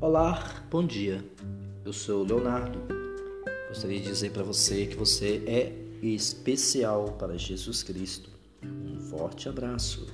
Olá, bom dia. Eu sou o Leonardo. Gostaria de dizer para você que você é especial para Jesus Cristo. Um forte abraço.